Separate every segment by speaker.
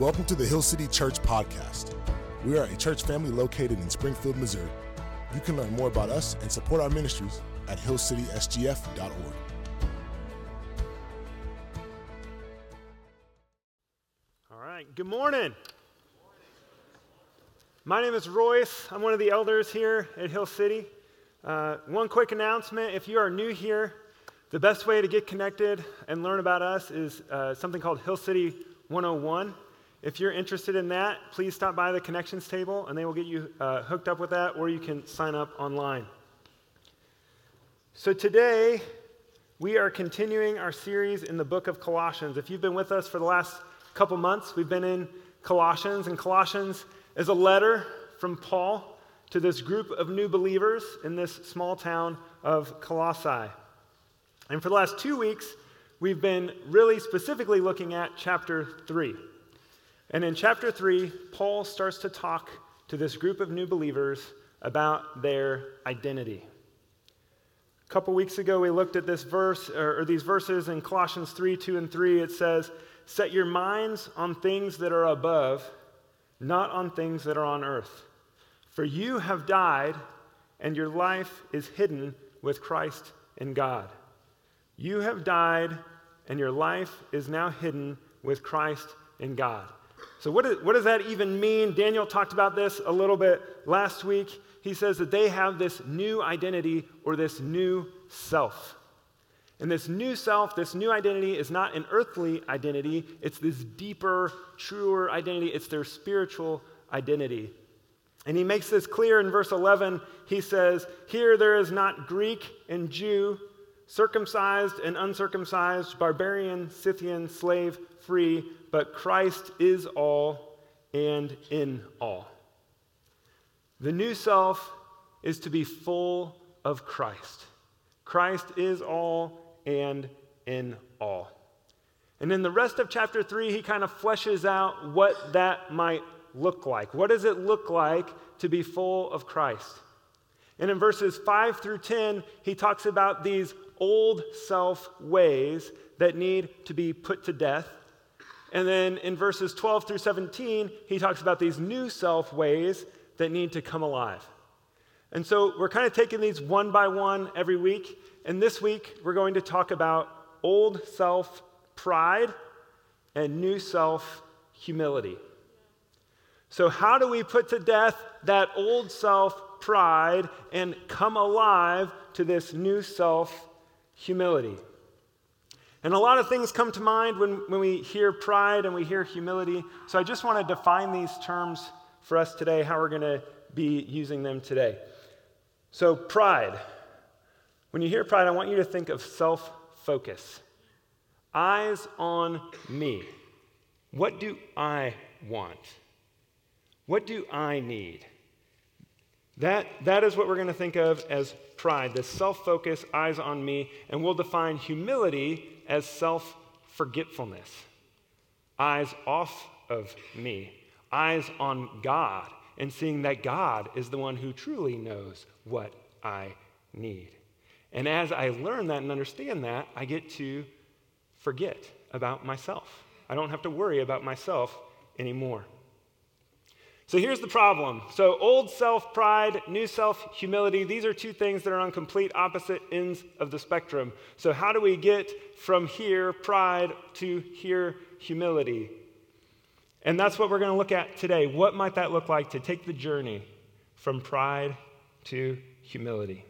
Speaker 1: Welcome to the Hill City Church Podcast. We are a church family located in Springfield, Missouri. You can learn more about us and support our ministries at hillcitysgf.org.
Speaker 2: All right, good morning. My name is Royce. I'm one of the elders here at Hill City. Uh, one quick announcement if you are new here, the best way to get connected and learn about us is uh, something called Hill City 101. If you're interested in that, please stop by the connections table and they will get you uh, hooked up with that, or you can sign up online. So today, we are continuing our series in the book of Colossians. If you've been with us for the last couple months, we've been in Colossians, and Colossians is a letter from Paul to this group of new believers in this small town of Colossae. And for the last two weeks, we've been really specifically looking at chapter 3. And in chapter 3, Paul starts to talk to this group of new believers about their identity. A couple weeks ago, we looked at this verse, or, these verses in Colossians 3 2 and 3. It says, Set your minds on things that are above, not on things that are on earth. For you have died, and your life is hidden with Christ in God. You have died, and your life is now hidden with Christ in God. So, what, is, what does that even mean? Daniel talked about this a little bit last week. He says that they have this new identity or this new self. And this new self, this new identity, is not an earthly identity, it's this deeper, truer identity. It's their spiritual identity. And he makes this clear in verse 11. He says, Here there is not Greek and Jew, circumcised and uncircumcised, barbarian, Scythian, slave, free, but Christ is all and in all. The new self is to be full of Christ. Christ is all and in all. And in the rest of chapter 3, he kind of fleshes out what that might look like? What does it look like to be full of Christ? And in verses 5 through 10, he talks about these old self ways that need to be put to death. And then in verses 12 through 17, he talks about these new self ways that need to come alive. And so we're kind of taking these one by one every week. And this week, we're going to talk about old self pride and new self humility. So, how do we put to death that old self pride and come alive to this new self humility? And a lot of things come to mind when, when we hear pride and we hear humility. So, I just want to define these terms for us today, how we're going to be using them today. So, pride. When you hear pride, I want you to think of self focus. Eyes on me. What do I want? What do I need? That, that is what we're going to think of as pride, this self focus, eyes on me, and we'll define humility as self forgetfulness. Eyes off of me, eyes on God, and seeing that God is the one who truly knows what I need. And as I learn that and understand that, I get to forget about myself. I don't have to worry about myself anymore. So here's the problem. So, old self pride, new self humility, these are two things that are on complete opposite ends of the spectrum. So, how do we get from here, pride, to here, humility? And that's what we're going to look at today. What might that look like to take the journey from pride to humility?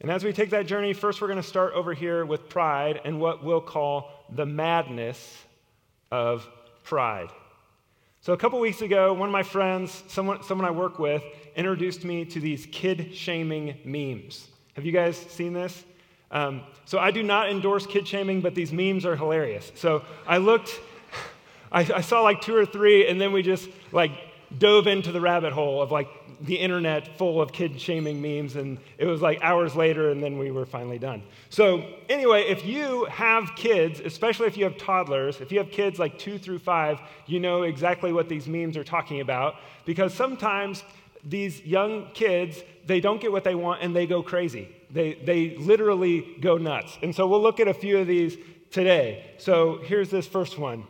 Speaker 2: And as we take that journey, first we're going to start over here with pride and what we'll call the madness of pride. So, a couple weeks ago, one of my friends, someone, someone I work with, introduced me to these kid shaming memes. Have you guys seen this? Um, so, I do not endorse kid shaming, but these memes are hilarious. So, I looked, I, I saw like two or three, and then we just like dove into the rabbit hole of like the internet full of kid shaming memes, and it was like hours later, and then we were finally done. So, anyway, if you have kids, especially if you have toddlers, if you have kids like two through five, you know exactly what these memes are talking about because sometimes these young kids, they don't get what they want and they go crazy. They, they literally go nuts. And so we'll look at a few of these today. So here's this first one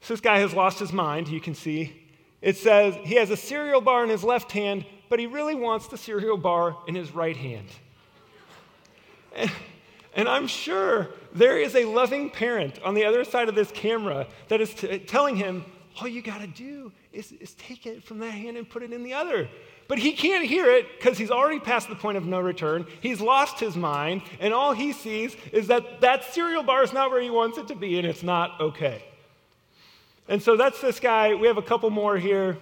Speaker 2: So this guy has lost his mind, you can see. It says he has a cereal bar in his left hand, but he really wants the cereal bar in his right hand. And, I'm sure there is a loving parent on the other side of this camera that is t- telling him, all you got to do is, is take it from that hand and put it in the other. But he can't hear it because he's already past the point of no return. He's lost his mind, and all he sees is that that cereal bar is not where he wants it to be, and it's not okay. And so that's this guy. We have a couple more here.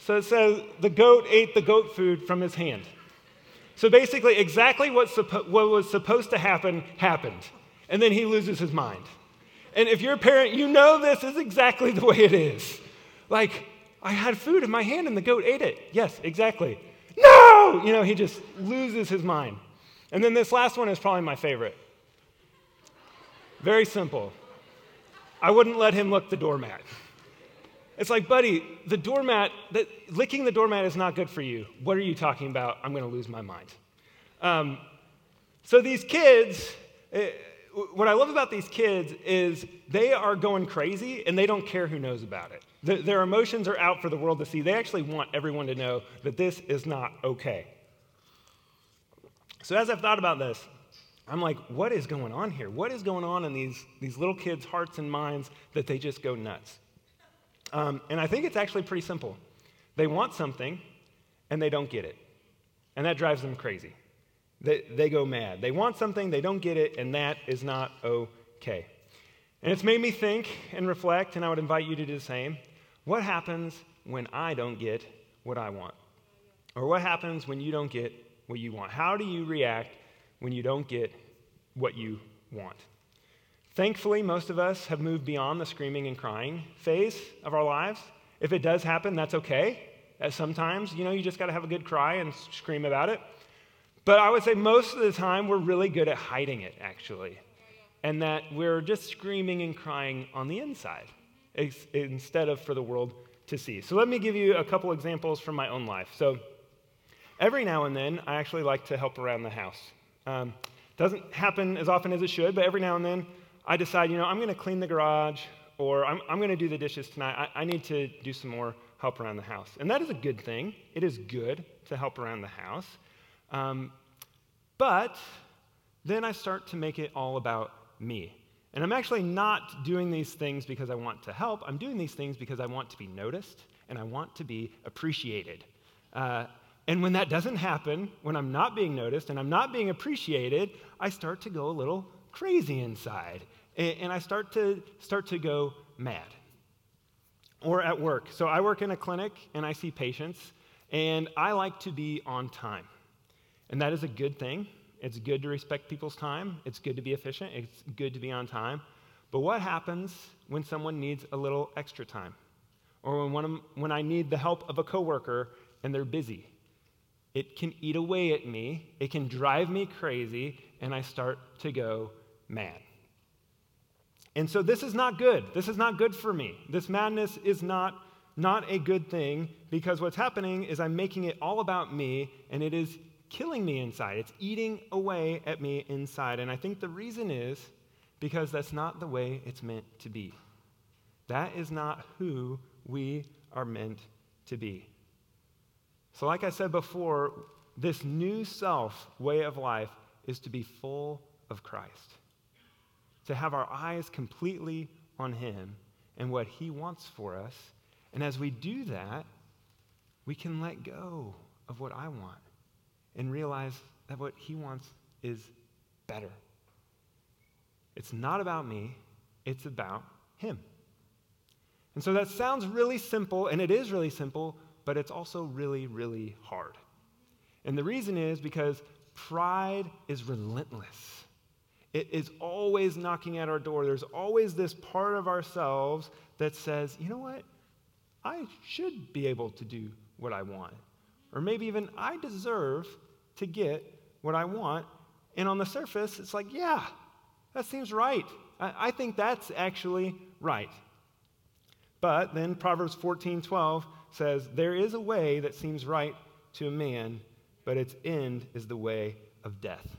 Speaker 2: So it says the goat ate the goat food from his hand. So basically, exactly what, suppo- what was supposed to happen happened. And then he loses his mind. And if you're a parent, you know this is exactly the way it is. Like, I had food in my hand and the goat ate it. Yes, exactly. No! You know, he just loses his mind. And then this last one is probably my favorite. Very simple. I wouldn't let him lick the doormat. It's like, buddy, the doormat, the, licking the doormat is not good for you. What are you talking about? I'm going to lose my mind. Um, so these kids, eh, what I love about these kids is they are going crazy and they don't care who knows about it. The, their emotions are out for the world to see. They actually want everyone to know that this is not okay. So, as I've thought about this, I'm like, what is going on here? What is going on in these, these little kids' hearts and minds that they just go nuts? Um, and I think it's actually pretty simple. They want something and they don't get it. And that drives them crazy. They, they go mad. They want something, they don't get it, and that is not okay. And it's made me think and reflect, and I would invite you to do the same. What happens when I don't get what I want? Or what happens when you don't get what you want? How do you react when you don't get what you want? Thankfully, most of us have moved beyond the screaming and crying phase of our lives. If it does happen, that's okay. As sometimes, you know, you just got to have a good cry and scream about it. But I would say most of the time we're really good at hiding it, actually. And that we're just screaming and crying on the inside instead of for the world to see. So let me give you a couple examples from my own life. So every now and then, I actually like to help around the house. Um, doesn't happen as often as it should, but every now and then I decide, you know, I'm going to clean the garage or I'm, I'm going to do the dishes tonight. I, I need to do some more help around the house. And that is a good thing. It is good to help around the house. Um, but then I start to make it all about me. And I'm actually not doing these things because I want to help. I'm doing these things because I want to be noticed and I want to be appreciated. Uh, and when that doesn't happen, when I'm not being noticed and I'm not being appreciated, I start to go a little crazy inside. And, I start to, start to go mad. Or at work. So I work in a clinic and I see patients, and I like to be on time. And that is a good thing. It's good to respect people's time. It's good to be efficient. It's good to be on time. But what happens when someone needs a little extra time? Or when, one, when I need the help of a coworker and they're busy? It can eat away at me. It can drive me crazy, and I start to go mad. And so this is not good. This is not good for me. This madness is not, not a good thing because what's happening is I'm making it all about me, and it is killing me inside. It's eating away at me inside. And I think the reason is because that's not the way it's meant to be. That is not who we are meant to be. So, like I said before, this new self way of life is to be full of Christ, to have our eyes completely on Him and what He wants for us. And as we do that, we can let go of what I want and realize that what He wants is better. It's not about me, it's about Him. And so that sounds really simple, and it is really simple, but it's also really, really hard. And the reason is because pride is relentless. It is always knocking at our door. There's always this part of ourselves that says, you know what? I should be able to do what I want. Or maybe even I deserve to get what I want. And on the surface, it's like, yeah, that seems right. I, I think that's actually right. But then Proverbs 14 12 says, There is a way that seems right to a man, but its end is the way of death.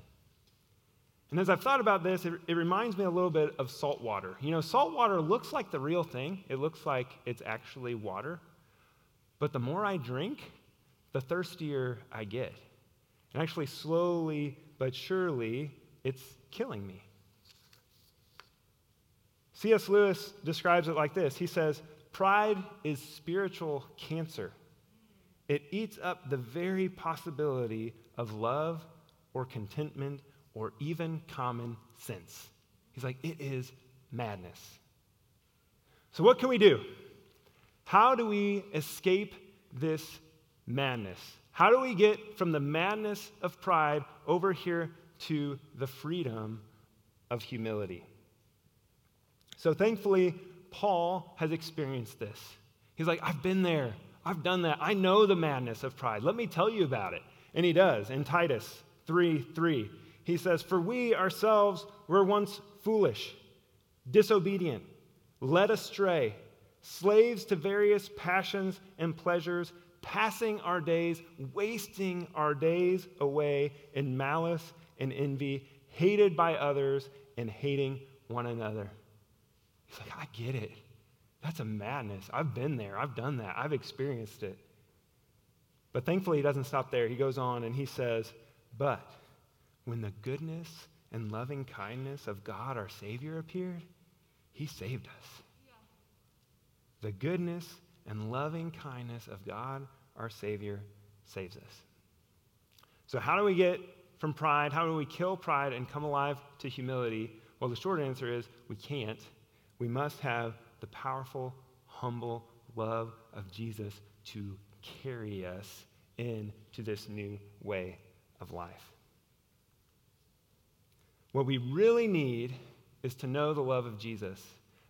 Speaker 2: And as I've thought about this, it, it, reminds me a little bit of salt water. You know, salt water looks like the real thing, it looks like it's actually water. But the more I drink, the thirstier I get. And actually, slowly but surely, it's killing me. C.S. Lewis describes it like this He says, Pride is spiritual cancer. It eats up the very possibility of love or contentment or even common sense. He's like, it is madness. So, what can we do? How do we escape this madness? How do we get from the madness of pride over here to the freedom of humility? So, thankfully, Paul has experienced this. He's like, I've been there. I've done that. I know the madness of pride. Let me tell you about it. And he does in Titus 3 3. He says, For we ourselves were once foolish, disobedient, led astray, slaves to various passions and pleasures, passing our days, wasting our days away in malice and envy, hated by others and hating one another. He's like, I get it. That's a madness. I've been there. I've done that. I've experienced it. But thankfully, he doesn't stop there. He goes on and he says, But when the goodness and loving kindness of God our Savior appeared, He saved us. Yeah. The goodness and loving kindness of God our Savior saves us. So, how do we get from pride? How do we kill pride and come alive to humility? Well, the short answer is we can't. We must have the powerful, humble love of Jesus to carry us into this new way of life. What we really need is to know the love of Jesus.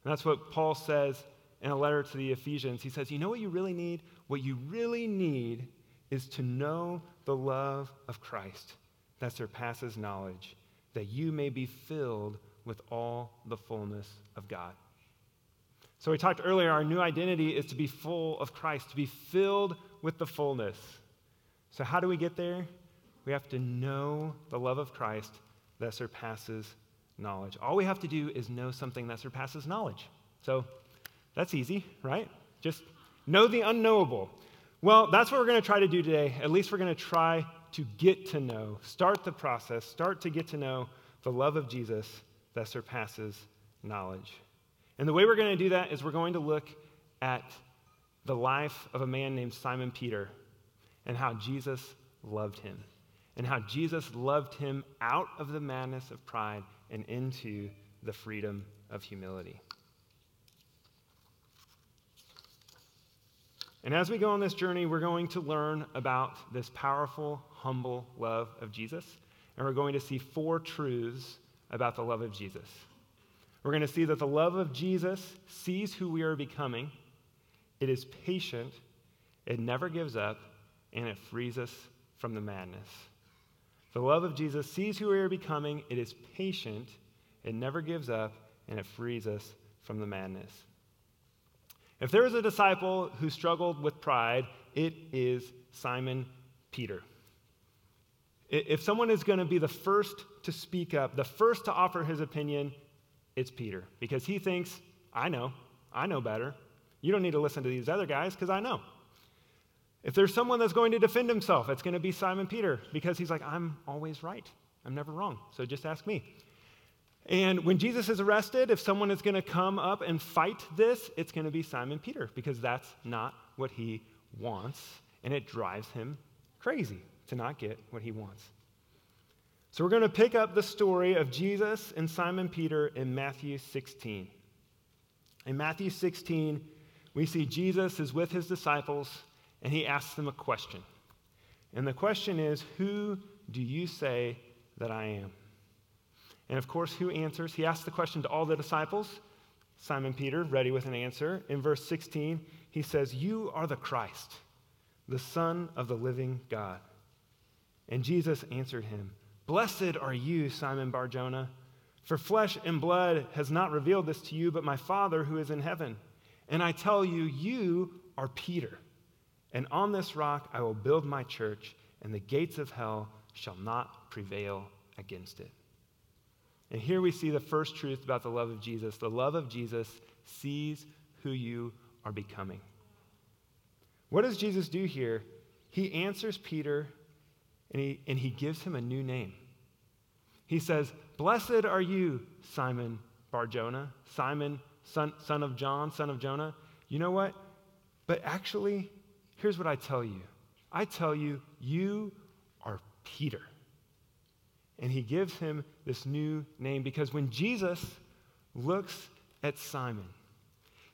Speaker 2: And that's what Paul says in a letter to the Ephesians. He says, You know what you really need? What you really need is to know the love of Christ that surpasses knowledge, that you may be filled with all the fullness of God. So, we talked earlier, our new identity is to be full of Christ, to be filled with the fullness. So, how do we get there? We have to know the love of Christ that surpasses knowledge. All we have to do is know something that surpasses knowledge. So that's easy, right? Just know the unknowable. Well, that's what we're going to try to do today. At least we're going to try to get to know, start the process, start to get to know the love of Jesus that surpasses knowledge. And the way we're going to do that is we're going to look at the life of a man named Simon Peter and how Jesus loved him and how Jesus loved him out of the madness of pride and into the freedom of humility. And as we go on this journey, we're going to learn about this powerful, humble love of Jesus. And we're going to see four truths about the love of Jesus. We're going to see that the love of Jesus sees who we are becoming, it is patient, it never gives up, and it frees us from the madness. The love of Jesus sees who we are becoming, it is patient, it never gives up, and it frees us from the madness. If there was a disciple who struggled with pride, it is Simon Peter. If someone is going to be the first to speak up, the first to offer his opinion, it's Peter because he thinks, I know, I know better. You don't need to listen to these other guys because I know. If there's someone that's going to defend himself, it's going to be Simon Peter because he's like, I'm always right. I'm never wrong. So just ask me. And when Jesus is arrested, if someone is going to come up and fight this, it's going to be Simon Peter because that's not what he wants. And it drives him crazy to not get what he wants. So we're going to pick up the story of Jesus and Simon Peter in Matthew 16. In Matthew 16, we see Jesus is with his disciples and he asks them a question. And the question is, Who do you say that I am? And of course, who answers? He asks the question to all the disciples. Simon Peter, ready with an answer. In verse 16, he says, You are the Christ, the Son of the living God. And Jesus answered him, Blessed are you, Simon Barjona, for flesh and blood has not revealed this to you, but my Father who is in heaven. And I tell you, you are Peter and on this rock I will build my church, and the gates of hell shall not prevail against it. And here we see the first truth about the love of Jesus. The love of Jesus sees who you are becoming. What does Jesus do here? He answers Peter and he, and he gives him a new name. He says, Blessed are you, Simon Barjona, Simon, son, son of John, son of Jonah. You know what? But actually, here's what I tell you I tell you, you are Peter. And he gives him this new name because when Jesus looks at Simon,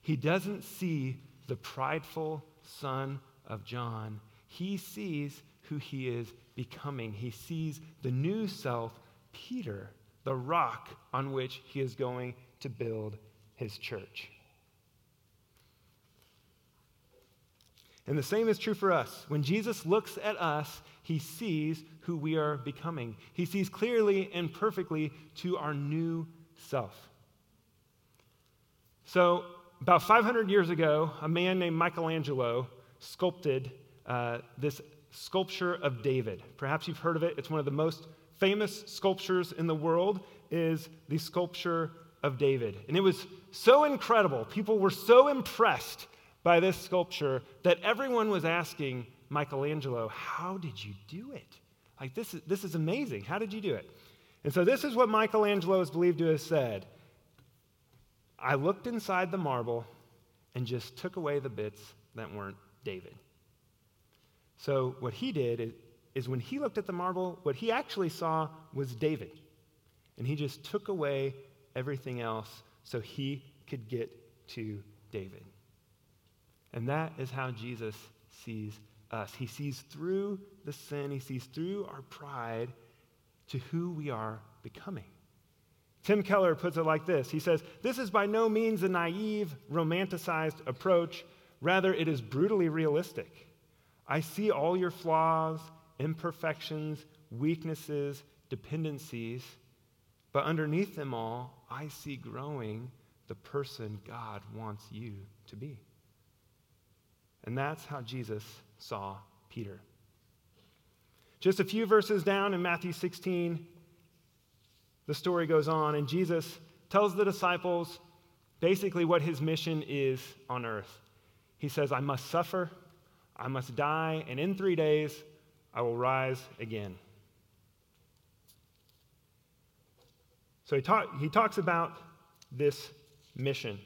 Speaker 2: he doesn't see the prideful son of John. He sees who he is becoming. He sees the new self, Peter, the rock on which he is going to build his church. And the same is true for us. When Jesus looks at us, he sees who we are becoming. He sees clearly and perfectly to our new self. So, about 500 years ago, a man named Michelangelo sculpted uh, this sculpture of David. Perhaps you've heard of it. It's one of the most famous sculptures in the world is the sculpture of David. And it was so incredible. People were so impressed by this sculpture that everyone was asking Michelangelo, How did you do it? Like, this is, this is amazing. How did you do it? And so, this is what Michelangelo is believed to have said I looked inside the marble and just took away the bits that weren't David. So, what he did is, is when he looked at the marble, what he actually saw was David. And he just took away everything else so he could get to David. And that is how Jesus sees us. He sees through the sin, he sees through our pride to who we are becoming. Tim Keller puts it like this He says, This is by no means a naive, romanticized approach. Rather, it is brutally realistic. I see all your flaws, imperfections, weaknesses, dependencies, but underneath them all, I see growing the person God wants you to be. And that's how Jesus saw Peter. Just a few verses down in Matthew 16, the story goes on, and Jesus tells the disciples basically what his mission is on earth. He says, I must suffer, I must die, and in three days I will rise again. So he, talk, he talks about this mission.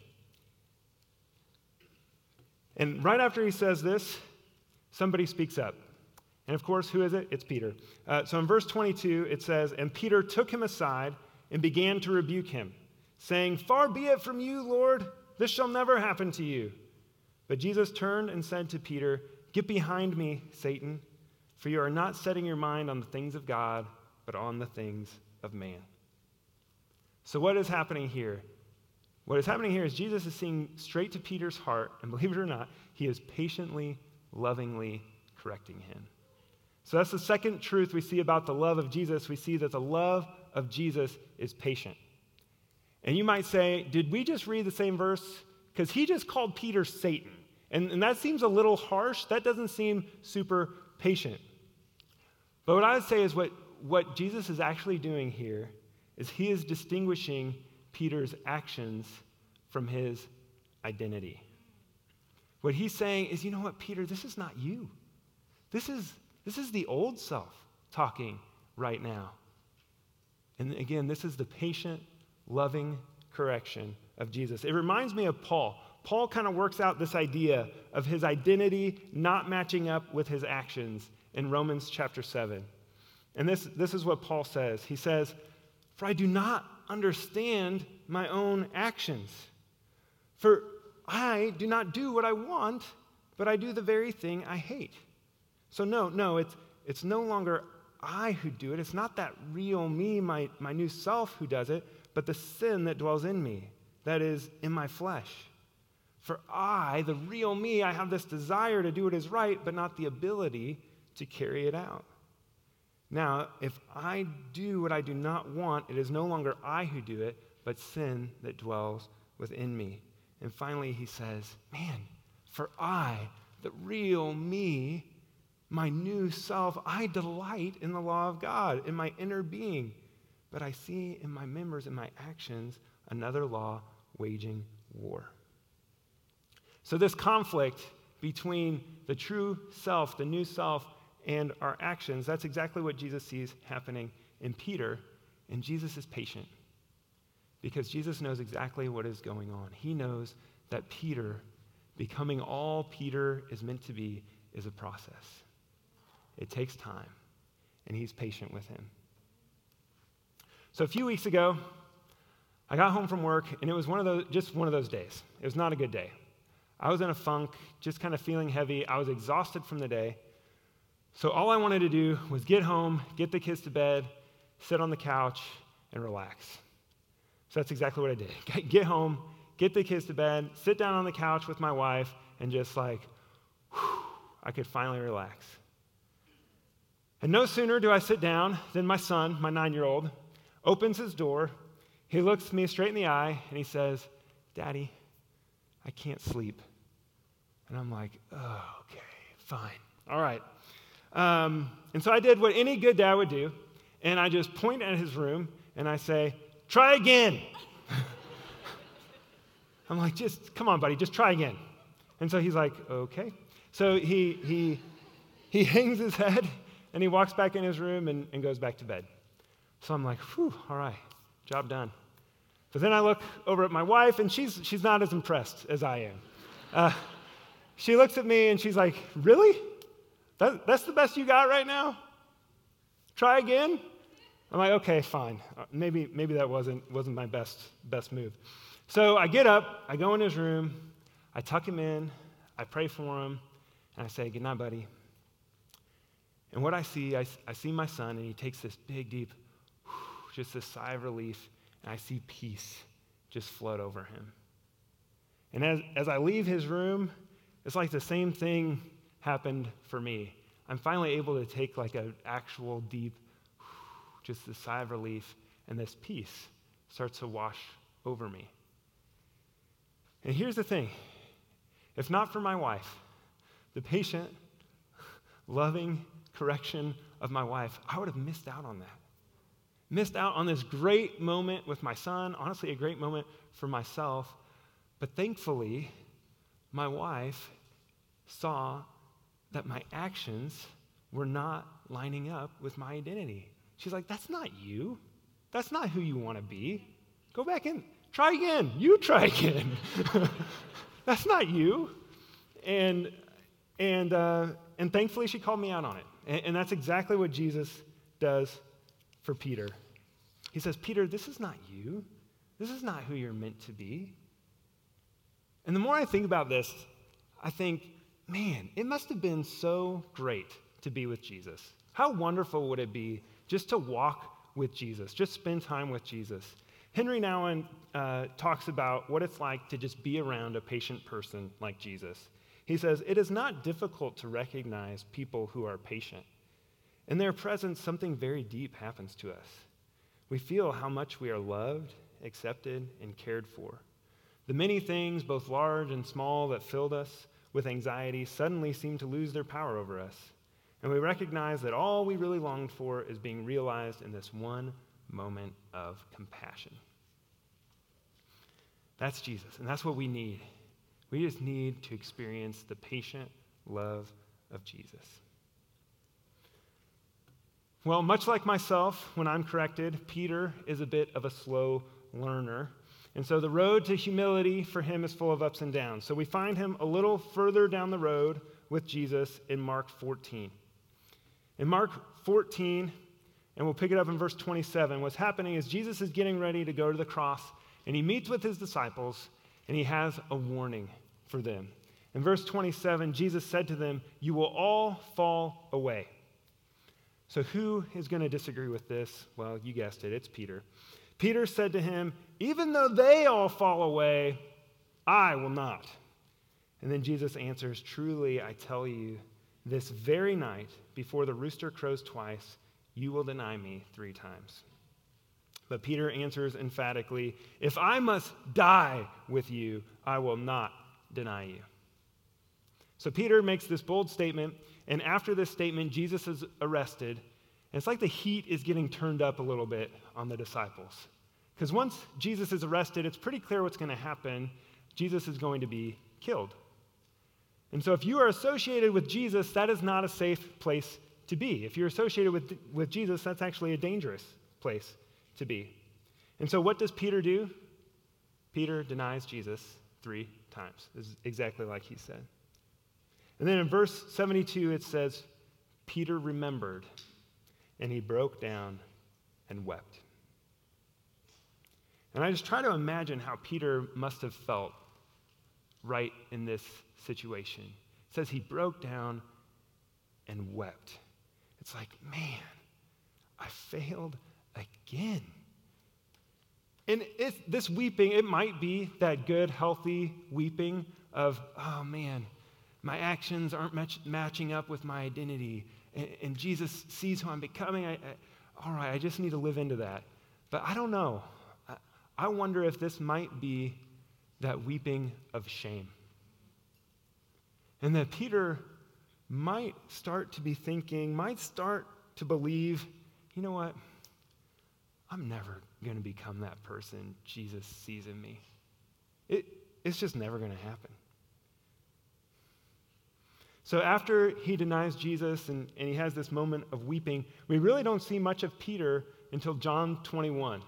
Speaker 2: And right after he says this, somebody speaks up. And of course, who is it? It's Peter. Uh, so in verse 22, it says, And Peter took him aside and began to rebuke him, saying, Far be it from you, Lord, this shall never happen to you. But Jesus turned and said to Peter, Get behind me, Satan, for you are not setting your mind on the things of God, but on the things of man. So, what is happening here? What is happening here is Jesus is seeing straight to Peter's heart, and believe it or not, he is patiently, lovingly correcting him. So that's the second truth we see about the love of Jesus. We see that the love of Jesus is patient. And you might say, did we just read the same verse? Because he just called Peter Satan. And, and that seems a little harsh. That doesn't seem super patient. But what I would say is what, what Jesus is actually doing here is he is distinguishing Peter's actions from his identity. What he's saying is, you know what, Peter, this is not you. This is, this is the old self talking right now. And again, this is the patient, loving correction of Jesus. It reminds me of Paul. Paul kind of works out this idea of his identity not matching up with his actions in Romans chapter 7. And this, this is what Paul says. He says, For I do not understand my own actions. For I do not do what I want, but I do the very thing I hate. So, no, no, it's, it's no longer I who do it. It's not that real me, my, my new self, who does it, but the sin that dwells in me, that is in my flesh. For I, the real me, I have this desire to do what is right, but not the ability to carry it out. Now, if I do what I do not want, it is no longer I who do it, but sin that dwells within me. And finally, he says, Man, for I, the real me, my new self, I delight in the law of God, in my inner being. but I see in my members and my actions another law waging war. So, this conflict between the true self, the new self, and our actions, that's exactly what Jesus sees happening in Peter. And Jesus is patient because Jesus knows exactly what is going on. He knows that Peter, becoming all Peter is meant to be, is a process. It takes time, and he's patient with him. So a few weeks ago, I got home from work, and it was one of those, just one of those days. It was not a good day. I was in a funk, just kind of feeling heavy. I was exhausted from the day. So all I wanted to do was get home, get the kids to bed, sit on the couch, and relax. So that's exactly what I did. Get home, get the kids to bed, sit down on the couch with my wife, and just like, whew, I could finally relax. And no sooner do I sit down than my son, my nine year old, opens his door. He looks me straight in the eye and he says, Daddy, I can't sleep. And I'm like, oh, okay, fine. All right. Um, and so I did what any good dad would do, and I just point at his room and I say, try again. I'm like, just come on, buddy, just try again. And so he's like, okay. So he, he, he hangs his head and he walks back in his room and, and goes back to bed. So I'm like, whew, all right, job done. But then I look over at my wife, and she's, she's not as impressed as I am. Uh, she looks at me and she's like, Really? That, that's the best you got right now? Try again? I'm like, okay, fine. Uh, maybe, maybe that wasn't, wasn't my best, best move. So I get up, I go in his room, I tuck him in, I pray for him, and I say, Good night, buddy. And what I see, I, I see my son, and he takes this big, deep, just a sigh of relief, and I see peace just flood over him. And as, as I leave his room, it's like the same thing happened for me. I'm finally able to take like an actual deep, just a sigh of relief, and this peace starts to wash over me. And here's the thing if not for my wife, the patient, loving correction of my wife, I would have missed out on that. Missed out on this great moment with my son, honestly, a great moment for myself. But thankfully, my wife saw that my actions were not lining up with my identity. She's like, That's not you. That's not who you want to be. Go back and try again. You try again. That's not you. And, and, uh, and thankfully, she called me out on it. And, and that's exactly what Jesus does for Peter. He says, Peter, this is not you. This is not who you're meant to be. And the more I think about this, I think, man, it must have been so great to be with Jesus. How wonderful would it be just to walk with Jesus, just spend time with Jesus? Henry Nouwen uh, talks about what it's like to just be around a patient person like Jesus. He says, It is not difficult to recognize people who are patient. In their presence, something very deep happens to us. We feel how much we are loved, accepted, and cared for. The many things, both large and small, that filled us with anxiety suddenly seem to lose their power over us. And we recognize that all we really longed for is being realized in this one moment of compassion. That's Jesus, and that's what we need. We just need to experience the patient love of Jesus. Well, much like myself, when I'm corrected, Peter is a bit of a slow learner. And so the road to humility for him is full of ups and downs. So we find him a little further down the road with Jesus in Mark 14. In Mark 14, and we'll pick it up in verse 27, what's happening is Jesus is getting ready to go to the cross, and he meets with his disciples, and he has a warning for them. In verse 27, Jesus said to them, You will all fall away. So, who is going to disagree with this? Well, you guessed it, it's Peter. Peter said to him, Even though they all fall away, I will not. And then Jesus answers, Truly, I tell you, this very night, before the rooster crows twice, you will deny me three times. But Peter answers emphatically, If I must die with you, I will not deny you. So Peter makes this bold statement, and after this statement, Jesus is arrested it's like the heat is getting turned up a little bit on the disciples. Because once Jesus is arrested, it's pretty clear what's going to happen. Jesus is going to be killed. And so, if you are associated with Jesus, that is not a safe place to be. If you're associated with, with Jesus, that's actually a dangerous place to be. And so, what does Peter do? Peter denies Jesus three times. This is exactly like he said. And then in verse 72, it says, Peter remembered and he broke down and wept. And I just try to imagine how Peter must have felt right in this situation. It says he broke down and wept. It's like, man, I failed again. And this weeping, it might be that good, healthy weeping of, oh man, my actions aren't match, matching up with my identity. And, and, Jesus sees who I'm becoming. I, I, all right, I just need to live into that. But I don't know. I, I wonder if this might be that weeping of shame. And that Peter might start to be thinking, might start to believe, you know what? I'm never going to become that person Jesus sees in me. It, it's just never going to happen. So after he denies Jesus and, and he has this moment of weeping, we really don't see much of Peter until John 21.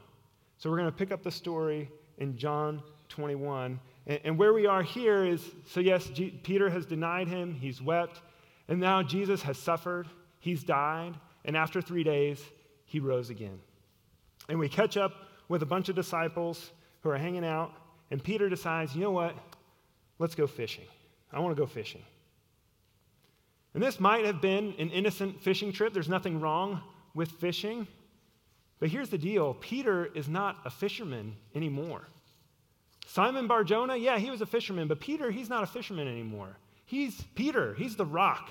Speaker 2: So we're going to pick up the story in John 21. And, and where we are here is so, yes, G- Peter has denied him, he's wept, and now Jesus has suffered, he's died, and after three days, he rose again. And we catch up with a bunch of disciples who are hanging out, and Peter decides, you know what? Let's go fishing. I want to go fishing. And this might have been an innocent fishing trip. There's nothing wrong with fishing. But here's the deal Peter is not a fisherman anymore. Simon Barjona, yeah, he was a fisherman, but Peter, he's not a fisherman anymore. He's Peter, he's the rock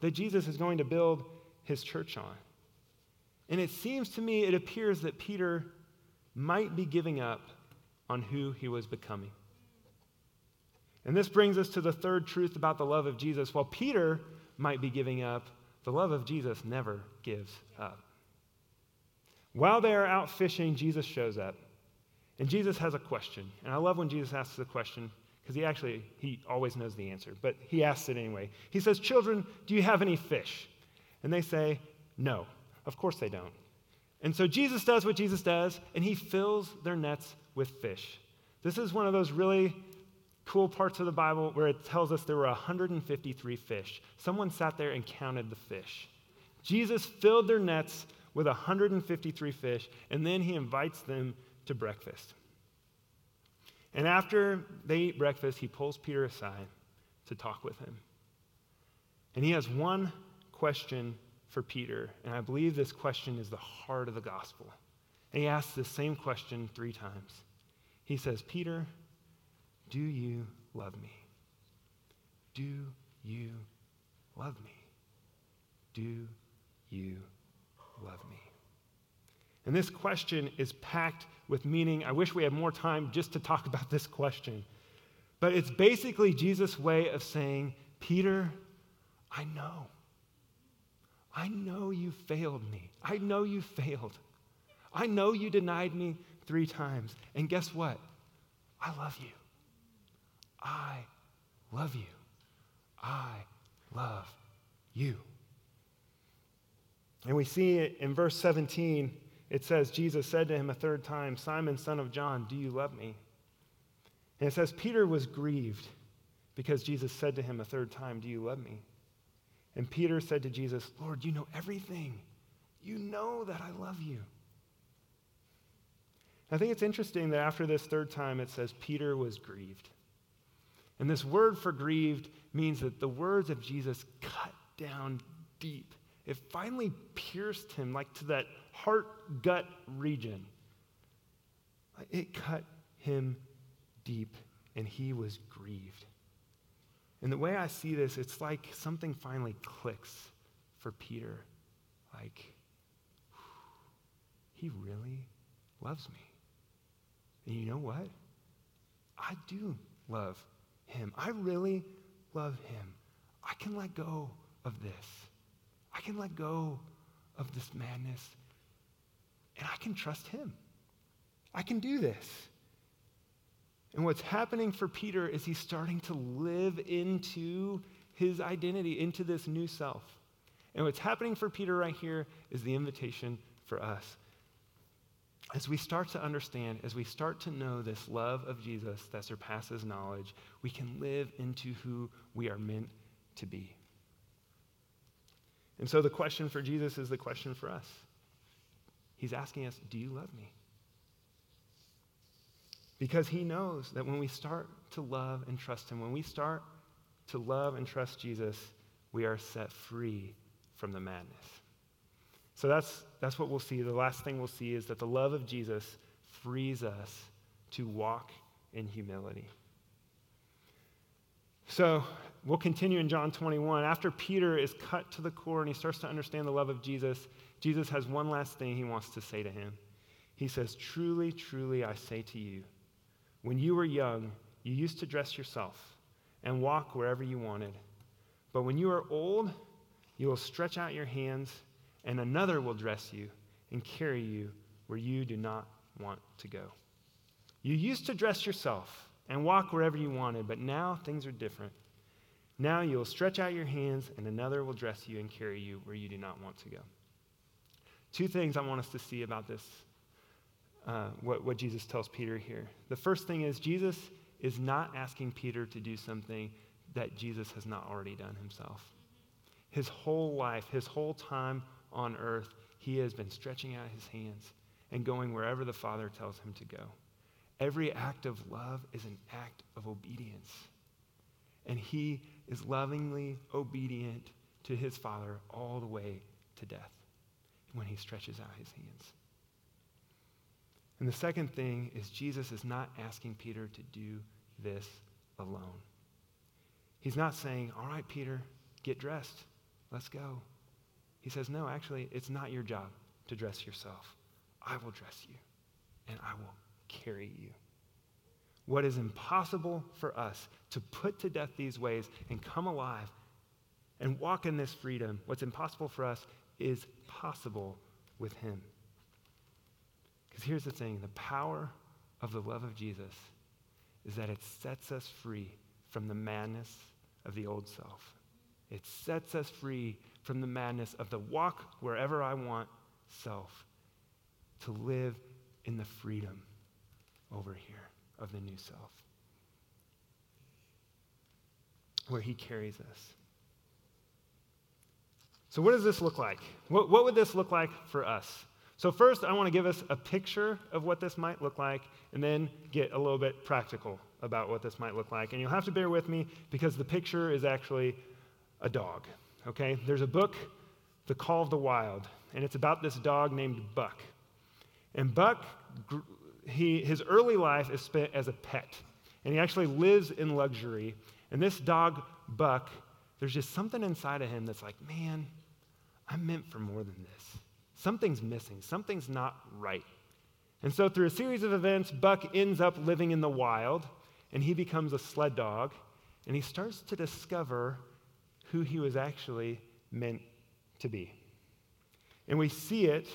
Speaker 2: that Jesus is going to build his church on. And it seems to me, it appears that Peter might be giving up on who he was becoming. And this brings us to the third truth about the love of Jesus. While Peter might be giving up, the love of Jesus never gives up. While they are out fishing, Jesus shows up. And Jesus has a question. And I love when Jesus asks the question because he actually he always knows the answer, but he asks it anyway. He says, "Children, do you have any fish?" And they say, "No." Of course they don't. And so Jesus does what Jesus does, and he fills their nets with fish. This is one of those really cool parts of the Bible where it tells us there were 153 fish. Someone sat there and counted the fish. Jesus filled their nets with 153 fish, and then he invites them to breakfast. And after they eat breakfast, he pulls Peter aside to talk with him. And he has one question for Peter, and I believe this question is the heart of the gospel. And he asks the same question three times. He says, Peter, do you love me? Do you love me? Do you love me? And this question is packed with meaning. I wish we had more time just to talk about this question. But it's basically Jesus' way of saying, Peter, I know. I know you failed me. I know you failed. I know you denied me three times. And guess what? I love you. I love you. I love you. And we see it in verse 17. It says, Jesus said to him a third time, Simon, son of John, do you love me? And it says, Peter was grieved because Jesus said to him a third time, Do you love me? And Peter said to Jesus, Lord, you know everything. You know that I love you. I think it's interesting that after this third time, it says Peter was grieved. And this word for grieved means that the words of Jesus cut down deep. It finally pierced him, like to that heart gut region. It cut him deep, and he was grieved. And the way I see this, it's like something finally clicks for Peter. Like, he really loves me. And you know what? I do love him. I really love him. I can let go of this. I can let go of this madness, and I can trust him. I can do this. And what's happening for Peter is he's starting to live into his identity, into this new self. And what's happening for Peter right here is the invitation for us. As we start to understand, as we start to know this love of Jesus that surpasses knowledge, we can live into who we are meant to be. And so the question for Jesus is the question for us. He's asking us, Do you love me? Because he knows that when we start to love and trust him, when we start to love and trust Jesus, we are set free from the madness. So that's, that's what we'll see. The last thing we'll see is that the love of Jesus frees us to walk in humility. So we'll continue in John 21. After Peter is cut to the core and he starts to understand the love of Jesus, Jesus has one last thing he wants to say to him. He says, Truly, truly, I say to you, when you were young, you used to dress yourself and walk wherever you wanted. But when you are old, you will stretch out your hands, and another will dress you and carry you where you do not want to go. You used to dress yourself and walk wherever you wanted, but now things are different. Now you will stretch out your hands, and another will dress you and carry you where you do not want to go. Two things I want us to see about this uh, what, what Jesus tells Peter here. The first thing is Jesus is not asking Peter to do something that Jesus has not already done himself. His whole life, his whole time on earth, he has been stretching out his hands and going wherever the Father tells him to go. Every act of love is an act of obedience. And he is lovingly obedient to his Father all the way to death when he stretches out his hands. And the second thing is Jesus is not asking Peter to do this alone. He's not saying, All right, Peter, get dressed. Let's go. He says, No, actually, it's not your job to dress yourself. I will dress you, and I will carry you. What is impossible for us to put to death these ways and come alive and walk in this freedom, what's impossible for us is possible with Him. Because here's the thing the power of the love of Jesus is that it sets us free from the madness of the old self. It sets us free from the madness of the walk wherever I want self to live in the freedom over here of the new self, where he carries us. So, what does this look like? What, what would this look like for us? So, first, I want to give us a picture of what this might look like, and then get a little bit practical about what this might look like. And you'll have to bear with me because the picture is actually a dog. Okay? There's a book, The Call of the Wild, and it's about this dog named Buck. And Buck, he, his early life is spent as a pet, and he actually lives in luxury. And this dog, Buck, there's just something inside of him that's like, man, I'm meant for more than this something's missing, something's not right. And so, through a series of events, Buck ends up living in the wild, and he becomes a sled dog, and he starts to discover who he was actually meant to be. And we see it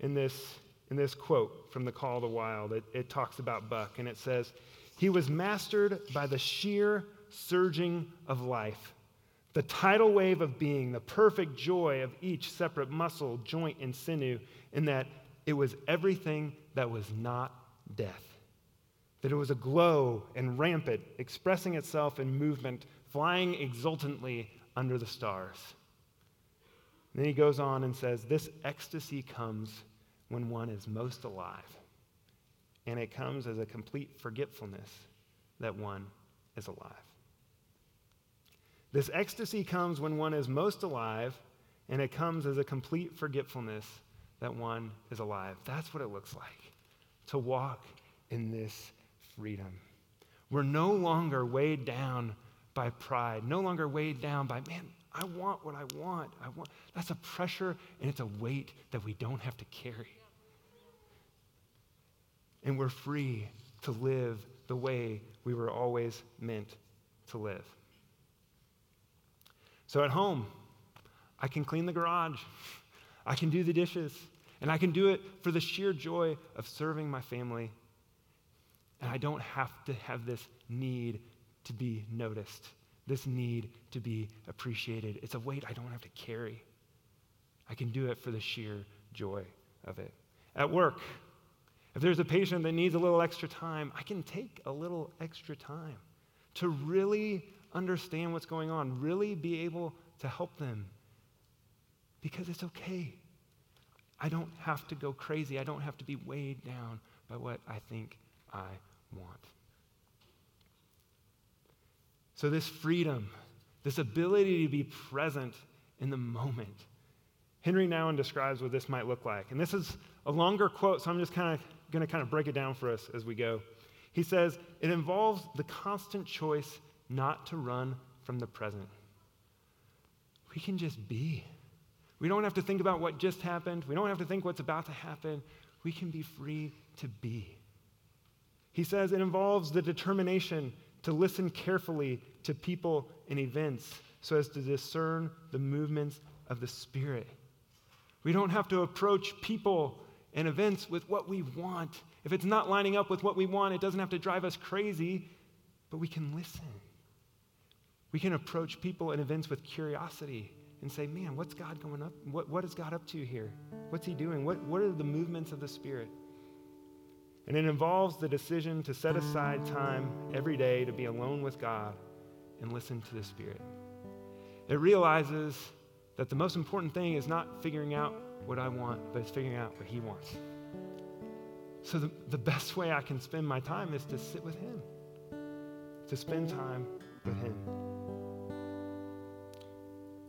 Speaker 2: in this, in this quote from the Call of the Wild. It, it talks about Buck, and it says, He was mastered by the sheer surging of life the tidal wave of being, the perfect joy of each separate muscle, joint, and sinew, in that it was everything that was not death. That it was a glow and rampant, expressing itself in movement, flying exultantly under the stars. And then he goes on and says, This ecstasy comes when one is most alive. And it comes as a complete forgetfulness that one is alive. This ecstasy comes when one is most alive, and it comes as a complete forgetfulness that one is alive. That's what it looks like to walk in this freedom. We're no longer weighed down by pride, no longer weighed down by, man, I want what I want. I want. That's a pressure and it's a weight that we don't have to carry. And we're free to live the way we were always meant to live. So at home, I can clean the garage. I can do the dishes, and I can do it for the sheer joy of serving my family. And I don't have to have this need to be noticed, this need to be appreciated. It's a weight I don't have to carry. I can do it for the sheer joy of it. At work, if there's a patient that needs a little extra time, I can take a little extra time to really understand what's going on, really be able to help them because it's okay. I don't have to go crazy. I don't have to be weighed down by what I think I want. So, this freedom, this ability to be present in the moment, Henry Nouwen describes what this might look like. And this is a longer quote, so I'm just kind of going to kind of break it down for us as we go. He says, It involves the constant choice not to run from the present. We can just be. We don't have to think about what just happened. We don't have to think what's about to happen. We can be free to be. He says it involves the determination to listen carefully to people and events so as to discern the movements of the Spirit. We don't have to approach people and events with what we want. If it's not lining up with what we want, it doesn't have to drive us crazy, but we can listen. We can approach people and events with curiosity and say, man, what's God going up? What, what is God up to here? What's he doing? What, what are the movements of the Spirit? And it involves the decision to set aside time every day to be alone with God and listen to the Spirit. It realizes that the most important thing is not figuring out what I want, but it's figuring out what He wants. So the, the best way I can spend my time is to sit with Him, to spend time with Him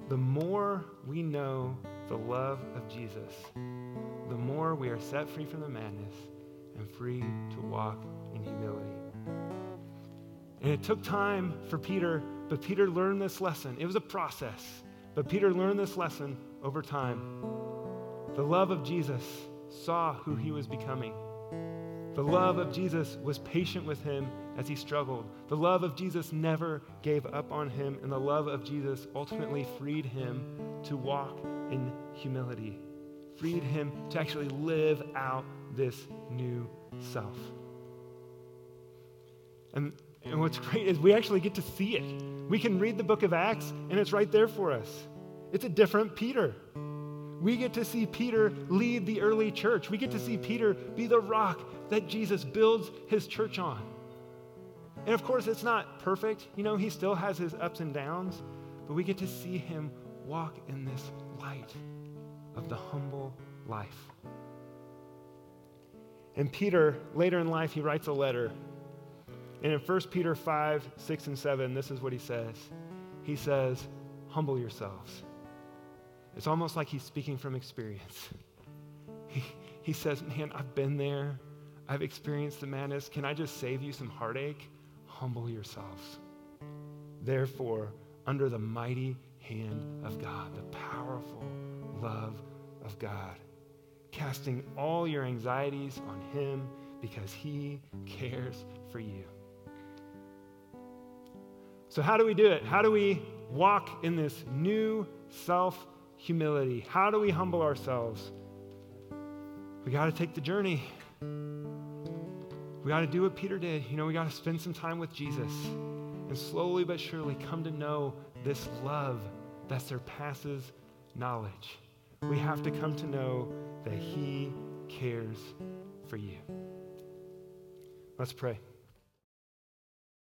Speaker 2: the more we know the love of Jesus, the more we are set free from the madness and free to walk in humility. And it took time for Peter, but Peter learned this lesson. It was a process, but Peter learned this lesson over time. The love of Jesus saw who he was becoming. The love of Jesus was patient with him as he struggled. The love of Jesus never gave up on him, and the love of Jesus ultimately freed him to walk in humility, freed him to actually live out this new self. And, and what's great is we actually get to see it. We can read the book of Acts, and it's right there for us. It's a different Peter. We get to see Peter lead the early church. We get to see Peter be the rock that Jesus builds his church on. And of course, it's not perfect. You know, he still has his ups and downs, but we get to see him walk in this light of the humble life. And Peter, later in life, he writes a letter. And in 1 Peter 5, 6, and 7, this is what he says. He says, Humble yourselves. It's almost like he's speaking from experience. He, he says, Man, I've been there. I've experienced the madness. Can I just save you some heartache? humble yourselves. Therefore, under the mighty hand of God, the powerful love of God, casting all your anxieties on Him because He cares for you. So, how do we do it? How do we walk in this new self humility? How do we humble ourselves? We got to take the journey. We got to do what Peter did. You know, we got to spend some time with Jesus and slowly but surely come to know this love that surpasses knowledge. We have to come to know that He cares for you. Let's pray.